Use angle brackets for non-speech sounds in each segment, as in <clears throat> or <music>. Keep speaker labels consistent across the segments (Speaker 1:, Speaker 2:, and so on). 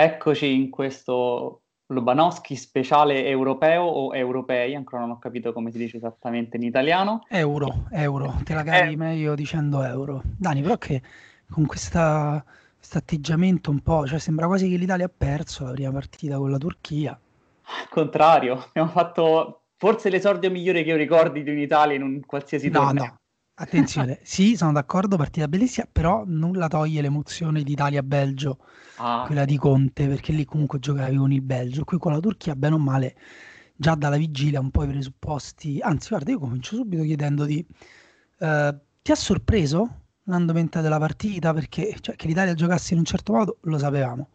Speaker 1: Eccoci in questo Lobanowski speciale europeo o europei, ancora non ho capito come si dice esattamente in italiano.
Speaker 2: Euro, euro, te la cavi eh. meglio dicendo euro. Dani, però che con questo atteggiamento un po', cioè sembra quasi che l'Italia ha perso la prima partita con la Turchia.
Speaker 1: Al contrario, abbiamo fatto forse l'esordio migliore che io ricordi di un'Italia in un qualsiasi no, torneo. No,
Speaker 2: attenzione, <laughs> sì, sono d'accordo, partita bellissima, però nulla toglie l'emozione di Italia-Belgio ah. quella di Conte, perché lì comunque giocavi con il Belgio. Qui con la Turchia, bene o male, già dalla vigilia un po' i presupposti. Anzi, guarda, io comincio subito chiedendoti: uh, ti ha sorpreso l'andamento della partita? Perché cioè, che l'Italia giocasse in un certo modo lo sapevamo,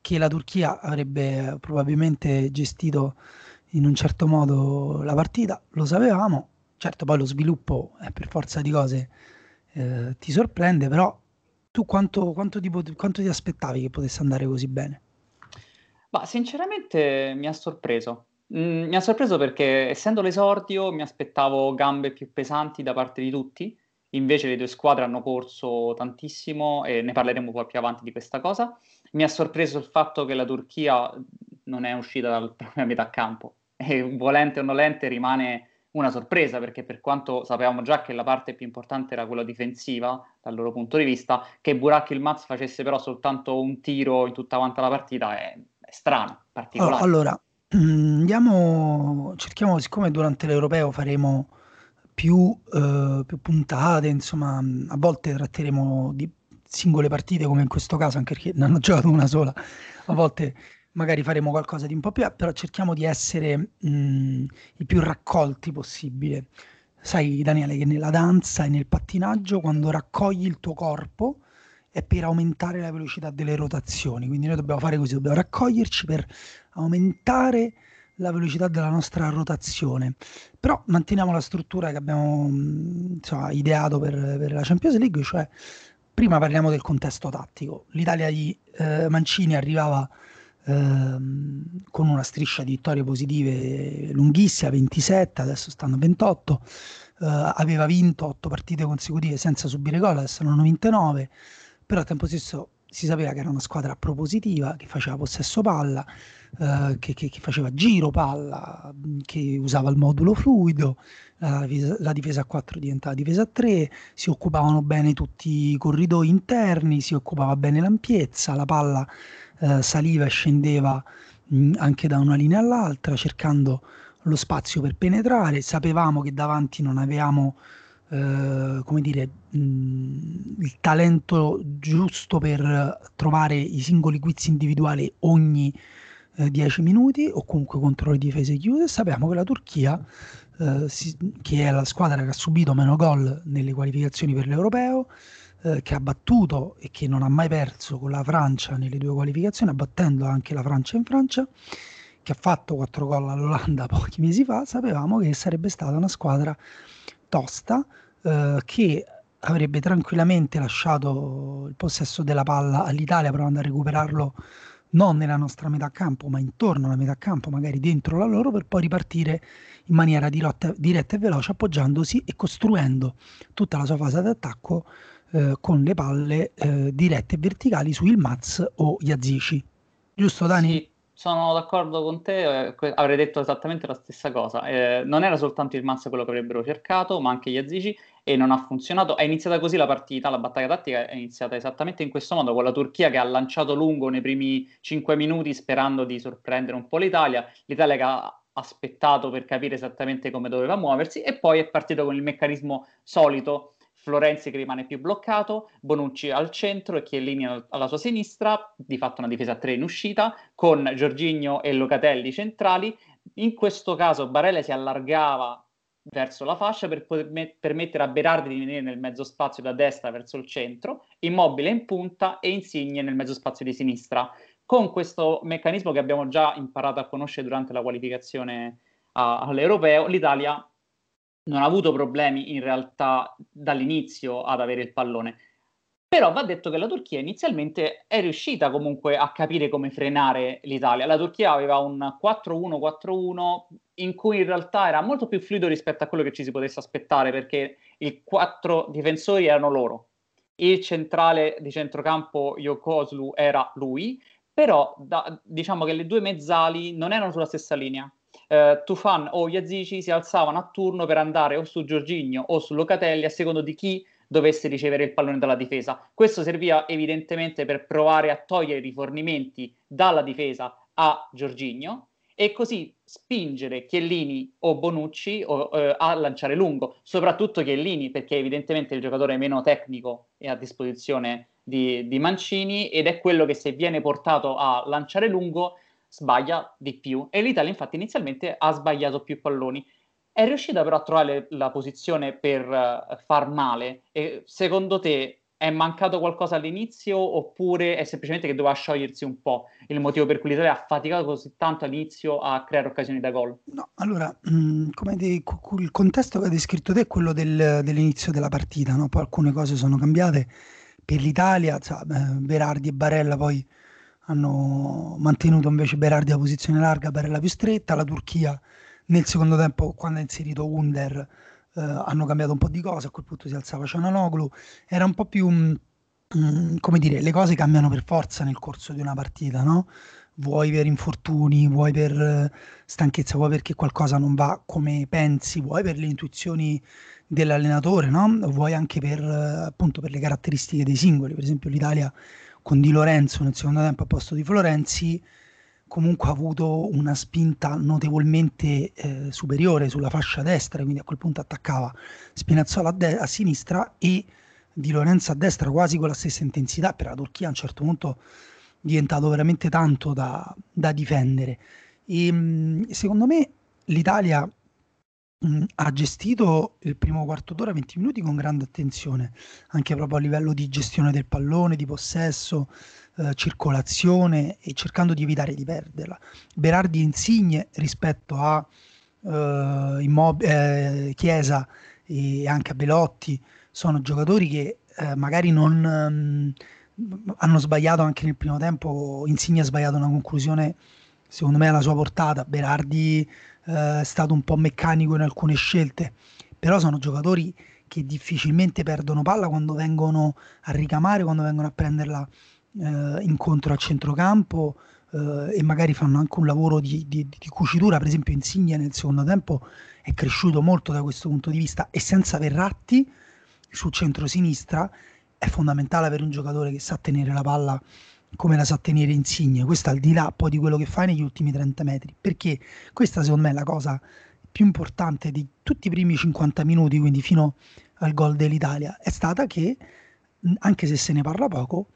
Speaker 2: che la Turchia avrebbe probabilmente gestito in un certo modo la partita, lo sapevamo. Certo, poi lo sviluppo è per forza di cose eh, ti sorprende, però tu quanto, quanto, ti, quanto ti aspettavi che potesse andare così bene?
Speaker 1: Ma sinceramente mi ha sorpreso. Mm, mi ha sorpreso perché essendo l'esordio mi aspettavo gambe più pesanti da parte di tutti, invece le due squadre hanno corso tantissimo e ne parleremo poi più avanti di questa cosa. Mi ha sorpreso il fatto che la Turchia non è uscita dal <laughs> proprio metà campo e volente o nolente rimane una sorpresa perché per quanto sapevamo già che la parte più importante era quella difensiva dal loro punto di vista, che Burak Ilmaz facesse però soltanto un tiro in tutta quanta la partita è, è strano, particolare.
Speaker 2: Allora, <clears throat> andiamo, cerchiamo, siccome durante l'Europeo faremo più, eh, più puntate, insomma, a volte tratteremo di singole partite come in questo caso, anche perché ne hanno giocato una sola, a volte magari faremo qualcosa di un po' più, però cerchiamo di essere mh, mm, i più raccolti possibile. Sai, Daniele, che nella danza e nel pattinaggio, quando raccogli il tuo corpo, è per aumentare la velocità delle rotazioni. Quindi noi dobbiamo fare così, dobbiamo raccoglierci per aumentare la velocità della nostra rotazione. Però manteniamo la struttura che abbiamo mm, insomma, ideato per, per, la Champions League, cioè prima parliamo del contesto tattico. L'Italia di eh, Mancini arrivava ehm, con una striscia di vittorie positive lunghissima, 27, adesso stanno a 28, eh, aveva vinto 8 partite consecutive senza subire gol, adesso non hanno vinte 9, però al tempo stesso si sapeva che era una squadra propositiva, che faceva possesso palla, eh, che, che, che, faceva giro palla, che usava il modulo fluido, la, la, difesa a 4 diventava difesa a 3, si occupavano bene tutti i corridoi interni, si occupava bene l'ampiezza, la palla eh, saliva e scendeva mh, anche da una linea all'altra cercando lo spazio per penetrare, sapevamo che davanti non avevamo eh, come dire, mh, il talento giusto per trovare i singoli quiz individuali ogni eh, 10 minuti o comunque contro le difese chiuse. Sappiamo che la Turchia, eh, si, che è la squadra che ha subito meno gol nelle qualificazioni per l'Europeo, eh, che ha battuto e che non ha mai perso con la Francia nelle due qualificazioni, abbattendo anche la Francia in Francia, che ha fatto 4 gol all'Olanda <laughs> pochi mesi fa, sapevamo che sarebbe stata una squadra tosta eh, che avrebbe tranquillamente lasciato il possesso della palla all'Italia provando a recuperarlo non nella nostra metà campo, ma intorno alla metà campo, magari dentro la loro, per poi ripartire in maniera diretta, diretta e veloce, appoggiandosi e costruendo tutta la sua fase d'attacco eh, con le palle eh, dirette e verticali su Ilmaz o Yazici. Giusto Dani?
Speaker 1: Sì, sono d'accordo con te, eh, avrei detto esattamente la stessa cosa. Eh, non era soltanto Ilmaz quello che avrebbero cercato, ma anche Yazici e non ha funzionato. È iniziata così la partita, la battaglia tattica è iniziata esattamente in questo modo, con la Turchia che ha lanciato lungo nei primi 5 minuti sperando di sorprendere un po' l'Italia, l'Italia che ha aspettato per capire esattamente come doveva muoversi e poi è partito con il meccanismo solito Florenzi che rimane più bloccato, Bonucci al centro e Chiellini alla sua sinistra, di fatto una difesa a tre in uscita, con Giorginio e Locatelli centrali. In questo caso Barella si allargava verso la fascia per poter permettere a Berardi di venire nel mezzo spazio da destra verso il centro, Immobile in punta e Insigne nel mezzo spazio di sinistra. Con questo meccanismo che abbiamo già imparato a conoscere durante la qualificazione a, all'Europeo, l'Italia non ha avuto problemi in realtà dall'inizio ad avere il pallone. Però va detto che la Turchia inizialmente è riuscita comunque a capire come frenare l'Italia. La Turchia aveva un 4-1-4-1 in cui in realtà era molto più fluido rispetto a quello che ci si potesse aspettare perché i quattro difensori erano loro. Il centrale di centrocampo Yokoslu era lui, però da, diciamo che le due mezzali non erano sulla stessa linea. Eh, Tufan o Iazici si alzavano a turno per andare o su Giorginio o su Locatelli a secondo di chi dovesse ricevere il pallone dalla difesa. Questo serviva evidentemente per provare a togliere i rifornimenti dalla difesa a Giorginio e così spingere Chiellini o Bonucci o, eh, a lanciare lungo, soprattutto Chiellini perché evidentemente il giocatore meno tecnico è a disposizione di, di Mancini ed è quello che se viene portato a lanciare lungo sbaglia di più e l'Italia infatti inizialmente ha sbagliato più palloni è riuscita però a trovare la posizione per uh, far male e secondo te è mancato qualcosa all'inizio oppure è semplicemente che doveva sciogliersi un po' il motivo per cui l'Italia ha faticato così tanto all'inizio a creare occasioni da gol?
Speaker 2: No, allora, mm, come de- il contesto che hai descritto te è quello del, dell'inizio della partita, no? poi alcune cose sono cambiate per l'Italia, cioè, Berardi e Barella poi hanno mantenuto invece Berardi a posizione larga, Barella più stretta, la Turchia nel secondo tempo quando ha inserito Under eh, hanno cambiato un po' di cose, a quel punto si alzava Ciananoglu, era un po' più, mh, mm, come dire, le cose cambiano per forza nel corso di una partita, no? Vuoi per infortuni, vuoi per eh, stanchezza, vuoi perché qualcosa non va come pensi, vuoi per le intuizioni dell'allenatore, no? Vuoi anche per, eh, appunto, per le caratteristiche dei singoli, per esempio l'Italia con Di Lorenzo nel secondo tempo a posto di Florenzi comunque ha avuto una spinta notevolmente eh, superiore sulla fascia destra, quindi a quel punto attaccava Spinazzola a, de- a, sinistra e Di Lorenzo a destra quasi con la stessa intensità, per la Turchia a un certo punto è diventato veramente tanto da, da difendere. E, mh, secondo me l'Italia mh, ha gestito il primo quarto d'ora, 20 minuti con grande attenzione, anche proprio a livello di gestione del pallone, di possesso, eh, circolazione e cercando di evitare di perderla. Berardi e Insigne rispetto a eh, Immob- eh, Chiesa e anche a Belotti sono giocatori che eh, magari non um, hanno sbagliato anche nel primo tempo. Insigne ha sbagliato una conclusione secondo me alla sua portata. Berardi eh, è stato un po' meccanico in alcune scelte, però sono giocatori che difficilmente perdono palla quando vengono a ricamare, quando vengono a prenderla eh, incontro a centrocampo eh, e magari fanno anche un lavoro di, di, di, cucitura, per esempio Insigne nel secondo tempo è cresciuto molto da questo punto di vista e senza Verratti sul centro-sinistra è fondamentale avere un giocatore che sa tenere la palla come la sa tenere Insigne, questo al di là poi di quello che fa negli ultimi 30 metri, perché questa secondo me è la cosa più importante di tutti i primi 50 minuti, quindi fino al gol dell'Italia, è stata che, anche se se ne parla poco,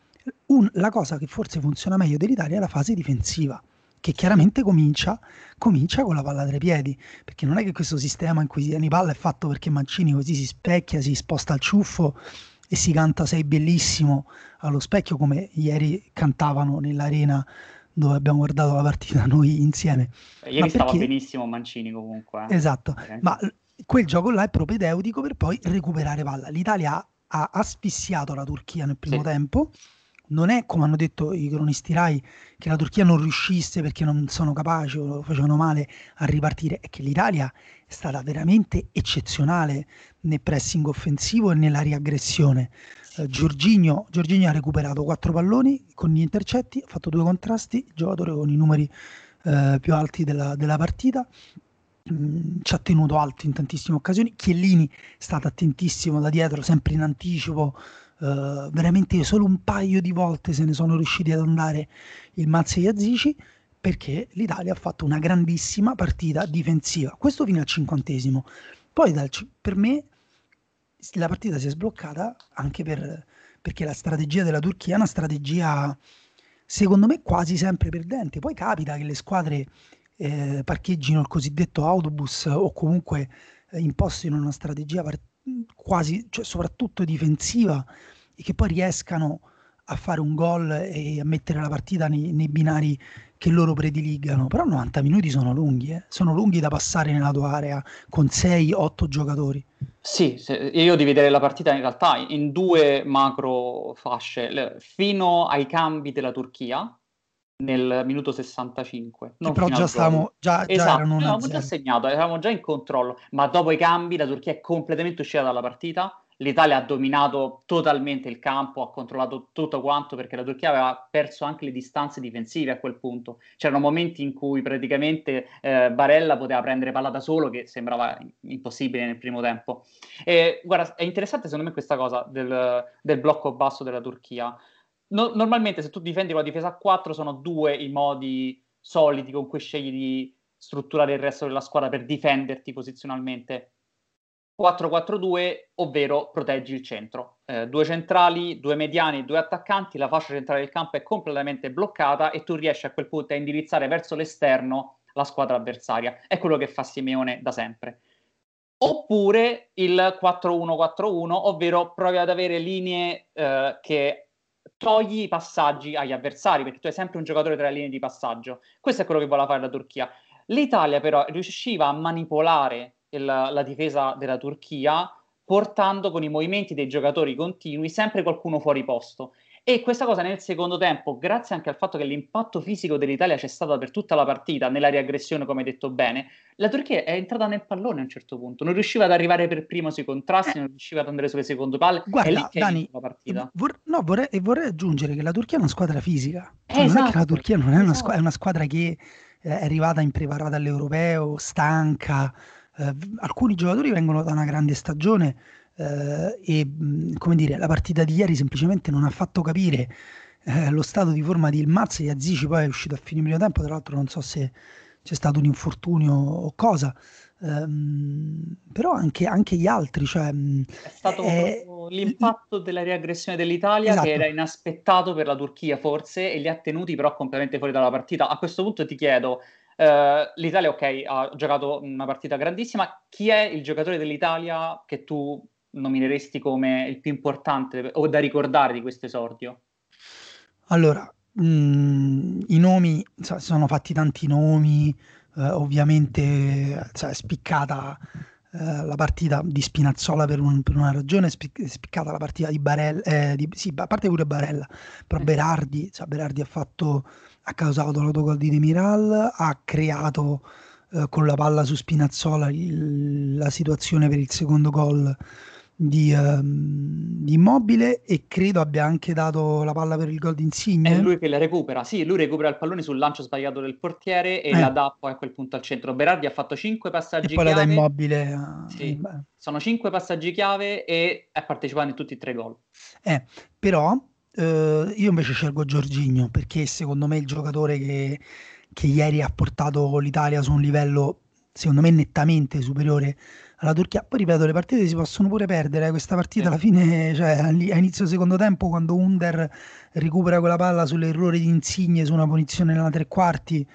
Speaker 2: un, la cosa che forse funziona meglio dell'Italia è la fase difensiva, che chiaramente comincia, comincia con la palla tra i piedi, perché non è che questo sistema in cui si tiene palla è fatto perché Mancini così si specchia, si sposta al ciuffo e si canta Sei bellissimo allo specchio come ieri cantavano nell'arena dove abbiamo guardato la partita <laughs> noi insieme.
Speaker 1: Ieri Ma stava benissimo Mancini comunque.
Speaker 2: Eh. Esatto, okay. ma quel gioco là è propedeutico per poi recuperare palla. L'Italia ha asfissiato la Turchia nel primo sì. tempo non è come hanno detto i cronisti Rai che la Turchia non riuscisse perché non sono capaci o facevano male a ripartire, è che l'Italia è stata veramente eccezionale nel pressing offensivo e nella riaggressione. Eh, Giorginio, Giorginio ha recuperato quattro palloni con gli intercetti, ha fatto due contrasti, giocatore con i numeri eh, più alti della, della partita mm, ci ha tenuto alto in tantissime occasioni. Chiellini è stato attentissimo da dietro, sempre in anticipo, Uh, veramente solo un paio di volte se ne sono riusciti ad andare il Mazzi e Azici perché l'Italia ha fatto una grandissima partita difensiva. Questo fino al cinquantesimo. Poi dal, per me la partita si è sbloccata anche per, perché la strategia della Turchia è una strategia secondo me quasi sempre perdente. Poi capita che le squadre eh, parcheggino il cosiddetto autobus o comunque eh, impostino una strategia part- quasi, cioè soprattutto difensiva, e che poi riescano a fare un gol e a mettere la partita nei, nei binari che loro prediligano. Però 90 minuti sono lunghi, eh? sono lunghi da passare nella tua area con 6-8 giocatori.
Speaker 1: Sì, io dividerei la partita in realtà in due macro fasce, fino ai cambi della Turchia, nel minuto 65.
Speaker 2: Non però già stavamo già,
Speaker 1: esatto, già avevamo già segnato, eravamo già in controllo, ma dopo i cambi la Turchia è completamente uscita dalla partita l'Italia ha dominato totalmente il campo, ha controllato tutto quanto perché la Turchia aveva perso anche le distanze difensive a quel punto. C'erano momenti in cui praticamente eh, Barella poteva prendere palla da solo che sembrava impossibile nel primo tempo. E guarda, è interessante secondo me questa cosa del, del blocco basso della Turchia. No, normalmente se tu difendi con la difesa a 4 sono due i modi soliti con cui scegli di strutturare il resto della squadra per difenderti posizionalmente 4-4-2, ovvero proteggi il centro. Eh, due centrali, due mediani, due attaccanti, la fascia centrale del campo è completamente bloccata e tu riesci a quel punto a indirizzare verso l'esterno la squadra avversaria. È quello che fa Simeone da sempre. Oppure il 4-1-4-1, ovvero provi ad avere linee eh, che togli i passaggi agli avversari, perché tu hai sempre un giocatore tra le linee di passaggio. Questo è quello che vuole fare la Turchia. L'Italia però riusciva a manipolare il, la difesa della Turchia, portando con i movimenti dei giocatori continui sempre qualcuno fuori posto. E questa cosa nel secondo tempo, grazie anche al fatto che l'impatto fisico dell'Italia c'è stato per tutta la partita, nella riaggressione, come hai detto bene, la Turchia è entrata nel pallone a un certo punto, non riusciva ad arrivare per primo sui contrasti, eh. non riusciva ad andare sulle seconde palle.
Speaker 2: Guarda, Dani, la partita. Vor- no, vorrei, vorrei, aggiungere che la Turchia è una squadra fisica. Cioè, esatto, non è che la esatto, Turchia non è una, squ- è una squadra che eh, è arrivata impreparata all'europeo, stanca, eh, alcuni giocatori vengono da una grande stagione eh, e come dire, la partita di ieri semplicemente non ha fatto capire eh, lo stato di forma di Ilmaz e Azici poi è uscito a fine primo tempo, tra l'altro non so se c'è stato un infortunio o cosa. Um, però anche, anche, gli altri, cioè,
Speaker 1: è stato è, l'impatto della riaggressione dell'Italia esatto. che era inaspettato per la Turchia forse e li ha tenuti però completamente fuori dalla partita. A questo punto ti chiedo, Uh, L'Italia, ok, ha giocato una partita grandissima. Chi è il giocatore dell'Italia che tu nomineresti come il più importante o da ricordare di questo esordio?
Speaker 2: Allora, mh, mm, i nomi, si sono fatti tanti nomi, eh, ovviamente cioè, è spiccata eh, la partita di Spinazzola per, un, per una ragione, è spiccata la partita di Barella, eh, di, sì, a parte pure Barella, però Berardi, cioè, Berardi ha fatto ha causato l'autogol di Demiral, ha creato eh, con la palla su Spinazzola il, la situazione per il secondo gol di, um, di, Immobile e credo abbia anche dato la palla per il gol di Insigne.
Speaker 1: È lui che la recupera, sì, lui recupera il pallone sul lancio sbagliato del portiere e eh. la dà poi a quel punto al centro. Berardi ha fatto 5 passaggi
Speaker 2: e poi
Speaker 1: chiave.
Speaker 2: la dà Immobile. A...
Speaker 1: Sì. Sono 5 passaggi chiave e è partecipato in tutti e tre gol.
Speaker 2: Eh, però Uh, io invece scelgo Giorginio perché secondo me è il giocatore che, che, ieri ha portato l'Italia su un livello secondo me nettamente superiore alla Turchia. Poi ripeto, le partite si possono pure perdere. Questa partita alla fine, cioè a inizio secondo tempo, quando Under recupera quella palla sull'errore di Insigne su una punizione nella tre quarti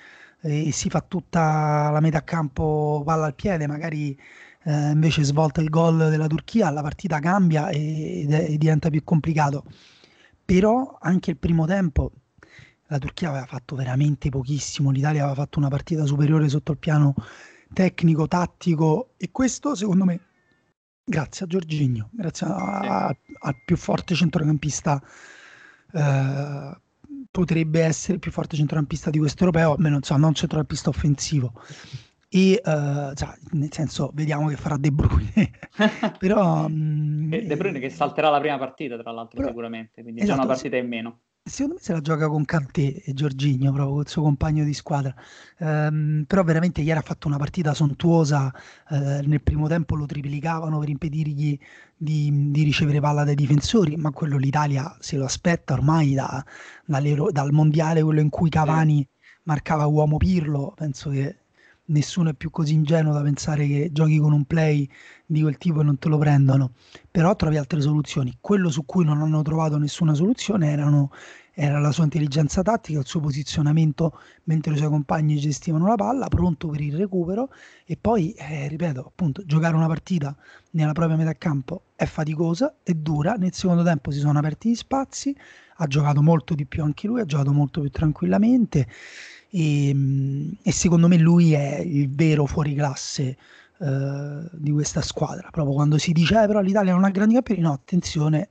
Speaker 2: e, e si fa tutta la metà campo palla al piede, magari eh, invece svolta il gol della Turchia, la partita cambia e, e diventa più complicato però anche il primo tempo la Turchia aveva fatto veramente pochissimo, l'Italia aveva fatto una partita superiore sotto il piano tecnico, tattico e questo secondo me grazie a Giorginio, grazie al più forte centrocampista eh, potrebbe essere il più forte centrocampista di questo europeo, almeno insomma, non centrocampista offensivo. E uh, cioè, nel senso vediamo che farà De Bruyne. <laughs> Però
Speaker 1: mh, De Bruyne che salterà la prima partita tra l'altro però, sicuramente quindi esatto, c'è una partita in meno
Speaker 2: secondo me se la gioca con Kanté e Giorginio proprio il suo compagno di squadra. Um, però veramente ieri ha fatto una partita sontuosa uh, nel primo tempo lo triplicavano per impedirgli di, di, ricevere palla dai difensori ma quello l'Italia se lo aspetta ormai da, dal mondiale quello in cui Cavani marcava uomo Pirlo penso che nessuno è più così ingenuo da pensare che giochi con un play di quel tipo e non te lo prendono, però trovi altre soluzioni. Quello su cui non hanno trovato nessuna soluzione erano, era la sua intelligenza tattica, il suo posizionamento mentre i suoi compagni gestivano la palla, pronto per il recupero. E poi, eh, ripeto, appunto, giocare una partita nella propria metà campo è faticosa, è dura, nel secondo tempo si sono aperti gli spazi, ha giocato molto di più anche lui, ha giocato molto più tranquillamente e, ehm, e secondo me lui è il vero fuoriclasse eh, di questa squadra. Proprio quando si dice eh, però l'Italia non ha grandi campioni, no, attenzione,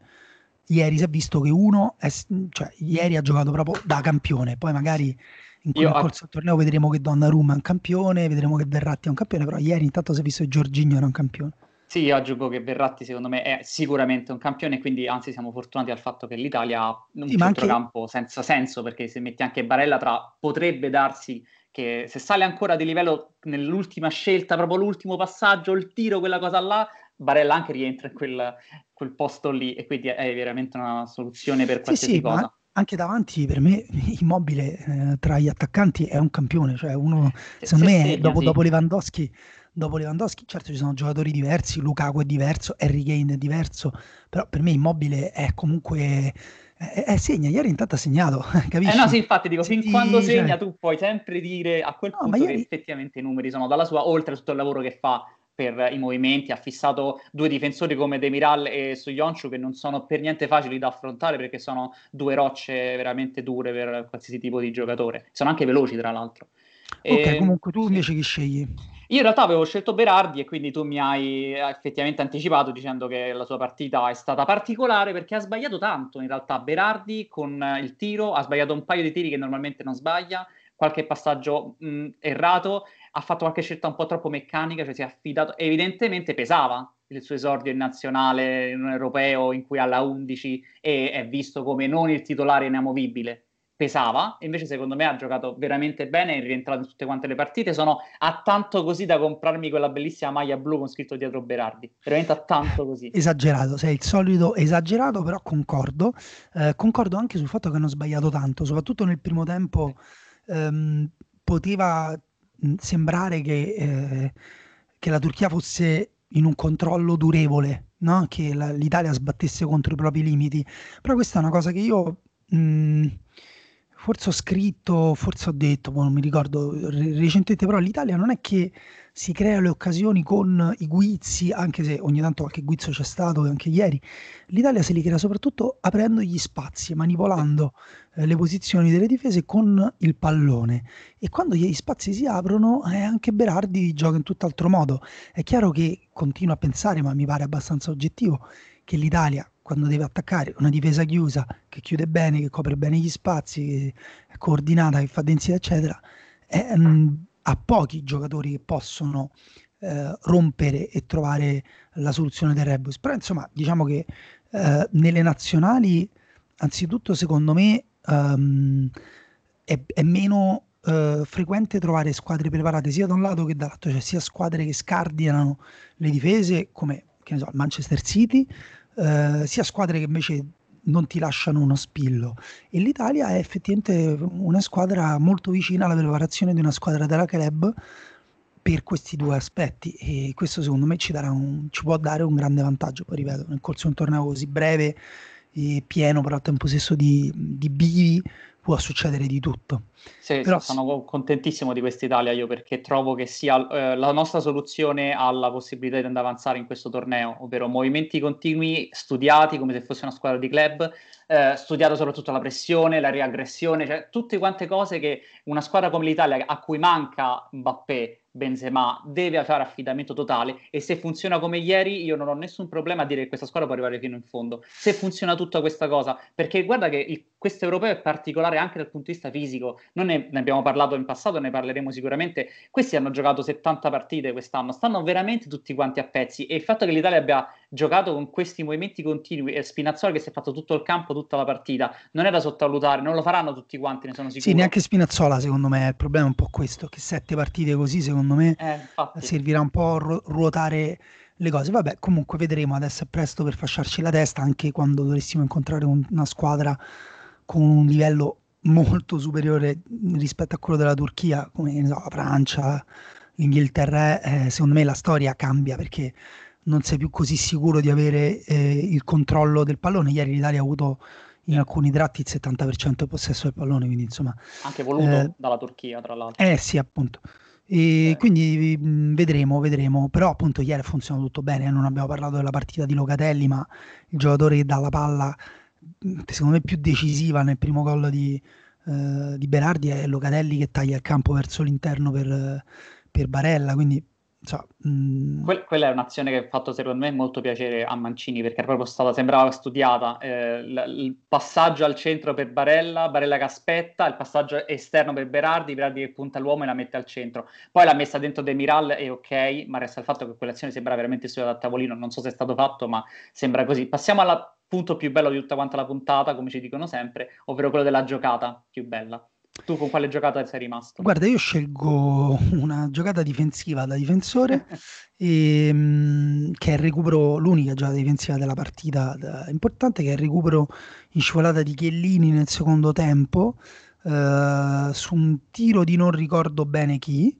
Speaker 2: ieri si è visto che uno, è, cioè ieri ha giocato proprio da campione, poi magari in quel corso del torneo vedremo che Donnarumma è un campione, vedremo che Verratti è un campione, però ieri intanto si è visto che Giorginio era un campione.
Speaker 1: Sì, io aggiungo che Verratti secondo me è sicuramente un campione, quindi anzi siamo fortunati al fatto che l'Italia ha un sì, centrocampo anche... senza senso, perché se metti anche Barella tra potrebbe darsi che se sale ancora di livello nell'ultima scelta, proprio l'ultimo passaggio, il tiro, quella cosa là, Barella anche rientra in quel, quel posto lì e quindi è veramente una soluzione per qualsiasi
Speaker 2: sì, sì,
Speaker 1: cosa.
Speaker 2: Anche davanti per me Immobile eh, tra gli attaccanti è un campione, cioè uno secondo se me segna, dopo, sì. dopo Lewandowski dopo Lewandowski, certo ci sono giocatori diversi, Lukaku è diverso, Harry Kane è diverso, però per me Immobile è comunque eh, eh, segna, ieri intanto ha segnato, capisci? <laughs>
Speaker 1: Eh no, sì, infatti dico, fin sì, quando segna cioè... tu puoi sempre dire a quel no, punto ieri... che effettivamente i numeri sono dalla sua, oltre a tutto il lavoro che fa per i movimenti, ha fissato due difensori come Demiral e Soyonchu che non sono per niente facili da affrontare perché sono due rocce veramente dure per qualsiasi tipo di giocatore, sono anche veloci tra l'altro.
Speaker 2: Ok, e... Ehm, comunque tu invece chi scegli?
Speaker 1: Io in realtà avevo scelto Berardi e quindi tu mi hai effettivamente anticipato dicendo che la sua partita è stata particolare perché ha sbagliato tanto in realtà Berardi con il tiro, ha sbagliato un paio di tiri che normalmente non sbaglia, qualche passaggio mh, errato, ha fatto qualche scelta un po' troppo meccanica, cioè si è affidato, evidentemente pesava il suo esordio in nazionale, in un europeo in cui ha la 11 e è visto come non il titolare inamovibile pesava, invece secondo me ha giocato veramente bene, è rientrato in tutte quante le partite, sono a tanto così da comprarmi quella bellissima maglia blu con scritto dietro Berardi, veramente a tanto così. <laughs>
Speaker 2: Esagerato, sei il solito esagerato, però concordo, eh, concordo anche sul fatto che hanno sbagliato tanto, soprattutto nel primo tempo ehm, poteva sembrare che, eh, che la Turchia fosse in un controllo durevole, no? che la, l'Italia sbattesse contro i propri limiti, però questa è una cosa che io... Mh, forse ho scritto, forse ho detto, boh, non mi ricordo recentemente, però l'Italia non è che si crea le occasioni con i guizzi, anche se ogni tanto qualche guizzo c'è stato, anche ieri. L'Italia se li crea soprattutto aprendo gli spazi, manipolando eh, le posizioni delle difese con il pallone. E quando gli spazi si aprono, eh, anche Berardi gioca in tutt'altro modo. È chiaro che continuo a pensare, ma mi pare abbastanza oggettivo, che l'Italia quando deve attaccare una difesa chiusa che chiude bene, che copre bene gli spazi, che è coordinata, che fa densità, eccetera, è, mh, mm, ha pochi giocatori che possono eh, rompere e trovare la soluzione del rebus. Però insomma, diciamo che eh, nelle nazionali, anzitutto secondo me, um, è, è, meno uh, frequente trovare squadre preparate sia da un lato che dall'altro, cioè sia squadre che scardinano le difese come che ne so, il Manchester City, eh, sia squadre che invece non ti lasciano uno spillo. E l'Italia è effettivamente una squadra molto vicina alla preparazione di una squadra della club per questi due aspetti. E questo secondo me ci, un, ci può dare un grande vantaggio. Poi ripeto nel corso di un torneo così breve e pieno però al tempo stesso di, di bivi può succedere di tutto.
Speaker 1: Sì, Però... sono contentissimo di questa Italia io perché trovo che sia eh, la nostra soluzione alla possibilità di andare avanzare in questo torneo, ovvero movimenti continui studiati come se fosse una squadra di club, eh, studiato soprattutto la pressione, la riaggressione, cioè tutte quante cose che una squadra come l'Italia a cui manca Mbappé Benzema deve fare affidamento totale. E se funziona come ieri io non ho nessun problema a dire che questa squadra può arrivare fino in fondo. Se funziona tutta questa cosa perché guarda che il, questo europeo è particolare anche dal punto di vista fisico. Non ne, ne, abbiamo parlato in passato ne parleremo sicuramente. Questi hanno giocato 70 partite quest'anno stanno veramente tutti quanti a pezzi. E il fatto che l'Italia abbia giocato con questi movimenti continui e Spinazzola che si è fatto tutto il campo tutta la partita non è da sottovalutare non lo faranno tutti quanti ne sono sicuro.
Speaker 2: sì neanche Spinazzola secondo me il problema è un po' questo che sette partite così secondo secondo me eh, servirà un po' a ru- ruotare le cose. Vabbè, comunque vedremo, adesso è presto per fasciarci la testa, anche quando dovessimo incontrare un- una squadra con un livello molto superiore rispetto a quello della Turchia, come so, la Francia, l'Inghilterra, eh, secondo me la storia cambia perché non sei più così sicuro di avere eh, il controllo del pallone. Ieri l'Italia ha avuto in alcuni tratti il 70% del possesso del pallone, quindi insomma...
Speaker 1: Anche voluto eh, dalla Turchia, tra l'altro.
Speaker 2: Eh sì, appunto. E quindi mh, mm, vedremo, vedremo. Però appunto ieri funziona tutto bene. Non abbiamo parlato della partita di Locatelli, ma il giocatore che dà la palla, secondo me più decisiva nel primo gol di, uh, di Berardi è Locatelli che taglia il campo verso l'interno per, per Barella. Quindi So, mm...
Speaker 1: que- quella è un'azione che ha fatto secondo me molto piacere a Mancini perché è proprio stata, sembrava studiata. Eh, l- il passaggio al centro per Barella, Barella che aspetta, il passaggio esterno per Berardi, Berardi che punta l'uomo e la mette al centro. Poi l'ha messa dentro De Miral e ok, ma resta il fatto che quell'azione sembra veramente studiata a tavolino. Non so se è stato fatto, ma sembra così. Passiamo al punto più bello di tutta quanta la puntata, come ci dicono sempre, ovvero quello della giocata più bella. Tu con quale giocata sei rimasto?
Speaker 2: Guarda, io scelgo una giocata difensiva da difensore, e, <laughs> ehm, che è il recupero, l'unica giocata difensiva della partita da, importante, che è il recupero in scivolata di Chiellini nel secondo tempo, eh, su un tiro di non ricordo bene chi,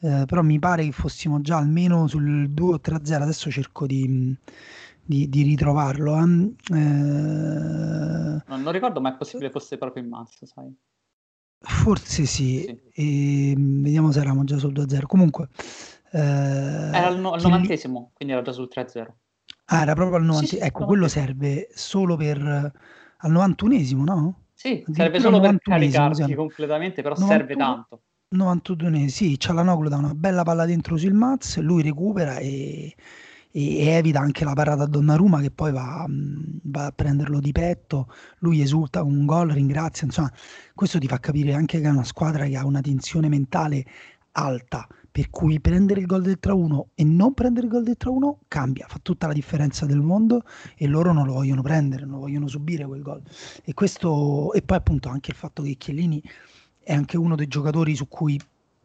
Speaker 2: eh, però mi pare che fossimo già almeno sul 2-3-0, adesso cerco di... Di, di, ritrovarlo. Eh.
Speaker 1: Eh... Non, non, ricordo, ma è possibile fosse proprio in massa, sai?
Speaker 2: Forse sì, sì. E, ehm, vediamo se eravamo già sul 2-0. Comunque,
Speaker 1: eh, era al, no- al novantesimo, quindi era già sul 3-0.
Speaker 2: Ah, era proprio al 90. Sì, ecco, quello serve solo per al 91esimo, no?
Speaker 1: Sì, serve solo per caricarsi siamo. completamente, però 91, serve tanto.
Speaker 2: 91esimo, sì, Cialanoglu dà una bella palla dentro sul Maz, lui recupera e e, evita anche la parata a Donnarumma che poi va, va, a prenderlo di petto, lui esulta con un gol, ringrazia, insomma questo ti fa capire anche che è una squadra che ha una tensione mentale alta, per cui prendere il gol del 3-1 e non prendere il gol del 3-1 cambia, fa tutta la differenza del mondo e loro non lo vogliono prendere, non vogliono subire quel gol. E, questo, e poi appunto anche il fatto che Chiellini è anche uno dei giocatori su cui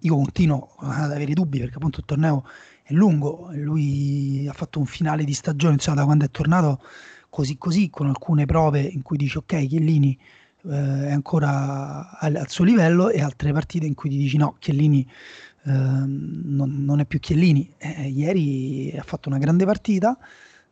Speaker 2: io continuo ad avere dubbi perché appunto il torneo è lungo, lui ha fatto un finale di stagione, insomma, da quando è tornato così così, con alcune prove in cui dici ok, Chiellini eh, è ancora al, al, suo livello e altre partite in cui ti dici no, Chiellini eh, non, non, è più Chiellini. Eh, ieri ha fatto una grande partita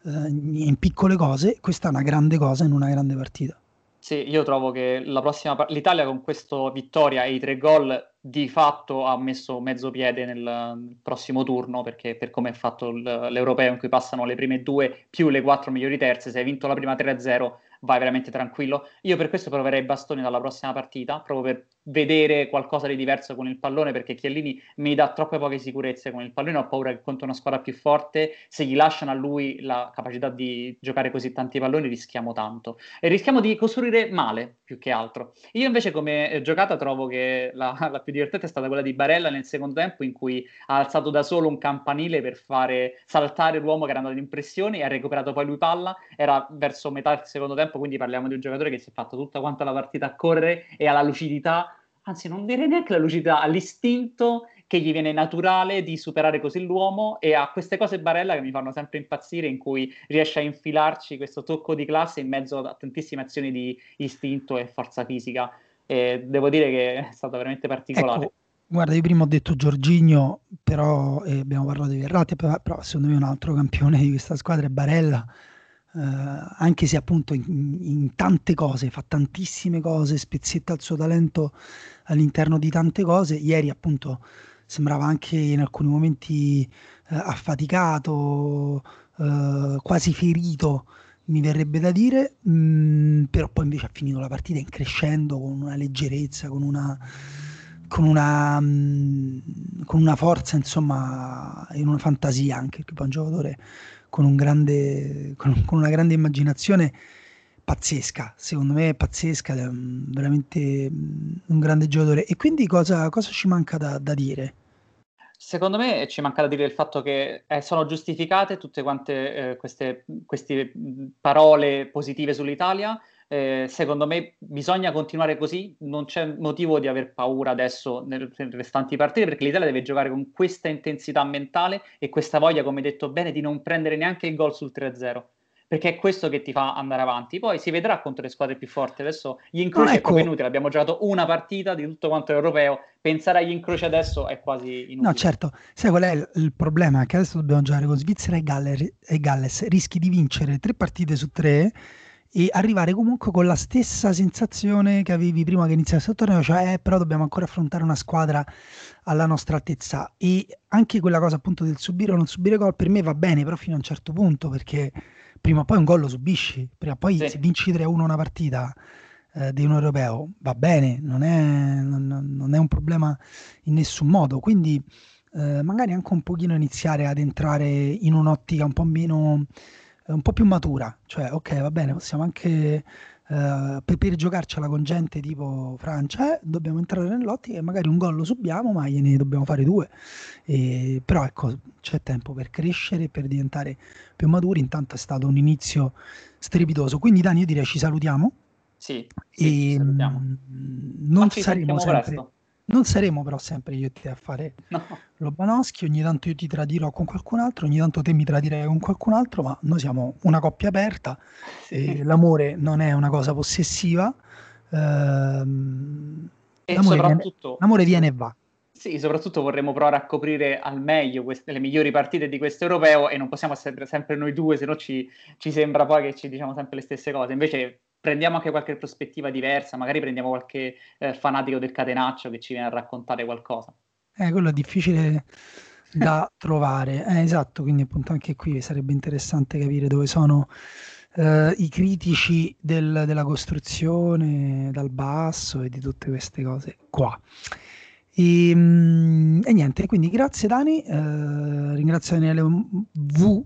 Speaker 2: eh, in piccole cose, questa è una grande cosa in una grande partita.
Speaker 1: Sì, io trovo che la prossima l'Italia con questa vittoria e i tre gol di fatto ha messo mezzo piede nel, nel prossimo turno perché per come è fatto l'europeo in cui passano le prime due più le quattro migliori terze, se hai vinto la prima 3-0 vai veramente tranquillo. Io per questo proverei bastoni dalla prossima partita, proprio per vedere qualcosa di diverso con il pallone, perché Chiellini mi dà troppe poche sicurezze con il pallone, ho paura che contro una squadra più forte, se gli lasciano a lui la capacità di giocare così tanti palloni, rischiamo tanto. E rischiamo di costruire male, più che altro. Io invece come eh, giocata trovo che la, <laughs> la più divertente è stata quella di Barella nel secondo tempo, in cui ha alzato da solo un campanile per fare saltare l'uomo che era andato in pressione e ha recuperato poi lui palla, era verso metà del secondo tempo, quindi parliamo di un giocatore che si è fatto tutta quanta la partita a correre e ha la lucidità, anzi non direi neanche la lucidità, ha l'istinto che gli viene naturale di superare così l'uomo e ha queste cose Barella che mi fanno sempre impazzire in cui riesce a infilarci questo tocco di classe in mezzo a tantissime azioni di istinto e forza fisica e devo dire che è stato veramente particolare.
Speaker 2: Ecco, guarda, io prima ho detto Giorginio, però eh, abbiamo parlato di Verratti, però, secondo me un altro campione di questa squadra è Barella anche se appunto in, in, tante cose, fa tantissime cose, spezzetta il suo talento all'interno di tante cose. Ieri appunto sembrava anche in alcuni momenti eh, affaticato, eh, quasi ferito, mi verrebbe da dire, mh, mm, però poi invece ha finito la partita in crescendo con una leggerezza, con una, con una, mm, con una forza, insomma, e una fantasia anche, perché poi un giocatore con, un grande, con, con una grande immaginazione pazzesca, secondo me è pazzesca, è veramente un grande giocatore. E quindi cosa, cosa ci manca da, da, dire?
Speaker 1: Secondo me ci manca da dire il fatto che eh, sono giustificate tutte quante eh, queste, queste parole positive sull'Italia, eh, secondo me bisogna continuare così, non c'è motivo di aver paura adesso nelle restanti partite perché l'Italia deve giocare con questa intensità mentale e questa voglia, come detto bene, di non prendere neanche il gol sul 3-0 perché è questo che ti fa andare avanti. Poi si vedrà contro le squadre più forti. Adesso gli incroci no, ecco. è proprio inutile. Abbiamo giocato una partita di tutto quanto europeo. Pensare agli incroci adesso è quasi inutile.
Speaker 2: No, certo. Sai qual è il, il problema? Che adesso dobbiamo giocare con Svizzera e, Galler, e Galles. Rischi di vincere tre partite su tre e arrivare comunque con la stessa sensazione che avevi prima che iniziasse il torneo, cioè eh, però dobbiamo ancora affrontare una squadra alla nostra altezza e anche quella cosa appunto del subire o non subire gol per me va bene, però fino a un certo punto perché prima o poi un gol lo subisci, prima o poi sì. se vinci 3-1 una partita eh, di un europeo va bene, non è, non, non è un problema in nessun modo, quindi eh, magari anche un pochino iniziare ad entrare in un'ottica un po' meno, un po' più matura, cioè ok va bene, possiamo anche Uh, per, per, giocarcela con gente tipo Francia, eh, dobbiamo entrare nell'ottica e magari un gol lo subiamo, ma gliene dobbiamo fare due. E, però ecco, c'è tempo per crescere, per diventare più maturi. Intanto è stato un inizio strepitoso. Quindi, Dani, io direi ci salutiamo.
Speaker 1: Sì, sì
Speaker 2: e,
Speaker 1: salutiamo.
Speaker 2: Non saremo sempre. Presto. Non saremo però sempre io e te a fare
Speaker 1: no.
Speaker 2: Lobanowski, ogni tanto io ti tradirò con qualcun altro, ogni tanto te mi tradirai con qualcun altro, ma noi siamo una coppia aperta, sì. l'amore non è una cosa possessiva, ehm,
Speaker 1: e
Speaker 2: l'amore,
Speaker 1: soprattutto,
Speaker 2: viene, l'amore viene e va.
Speaker 1: Sì, soprattutto vorremmo provare a coprire al meglio queste, le migliori partite di questo europeo e non possiamo essere sempre noi due, se no ci, ci sembra poi che ci diciamo sempre le stesse cose. Invece prendiamo anche qualche prospettiva diversa, magari prendiamo qualche eh, fanatico del catenaccio che ci viene a raccontare qualcosa.
Speaker 2: Eh, quello è difficile da <laughs> trovare, eh, esatto, quindi appunto anche qui sarebbe interessante capire dove sono eh, i critici del, della costruzione dal basso e di tutte queste cose qua. E, mm, e niente, quindi grazie Dani, eh, ringrazio Daniele V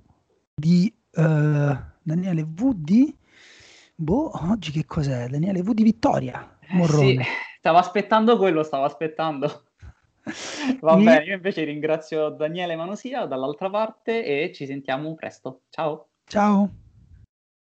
Speaker 2: di eh, Daniele V di Boh, oggi che cos'è? Daniele V di Vittoria.
Speaker 1: Eh, sì, stavo aspettando quello, stavo aspettando. <laughs> Va e... bene, io invece ringrazio Daniele Manosia dall'altra parte e ci sentiamo presto. Ciao.
Speaker 2: Ciao.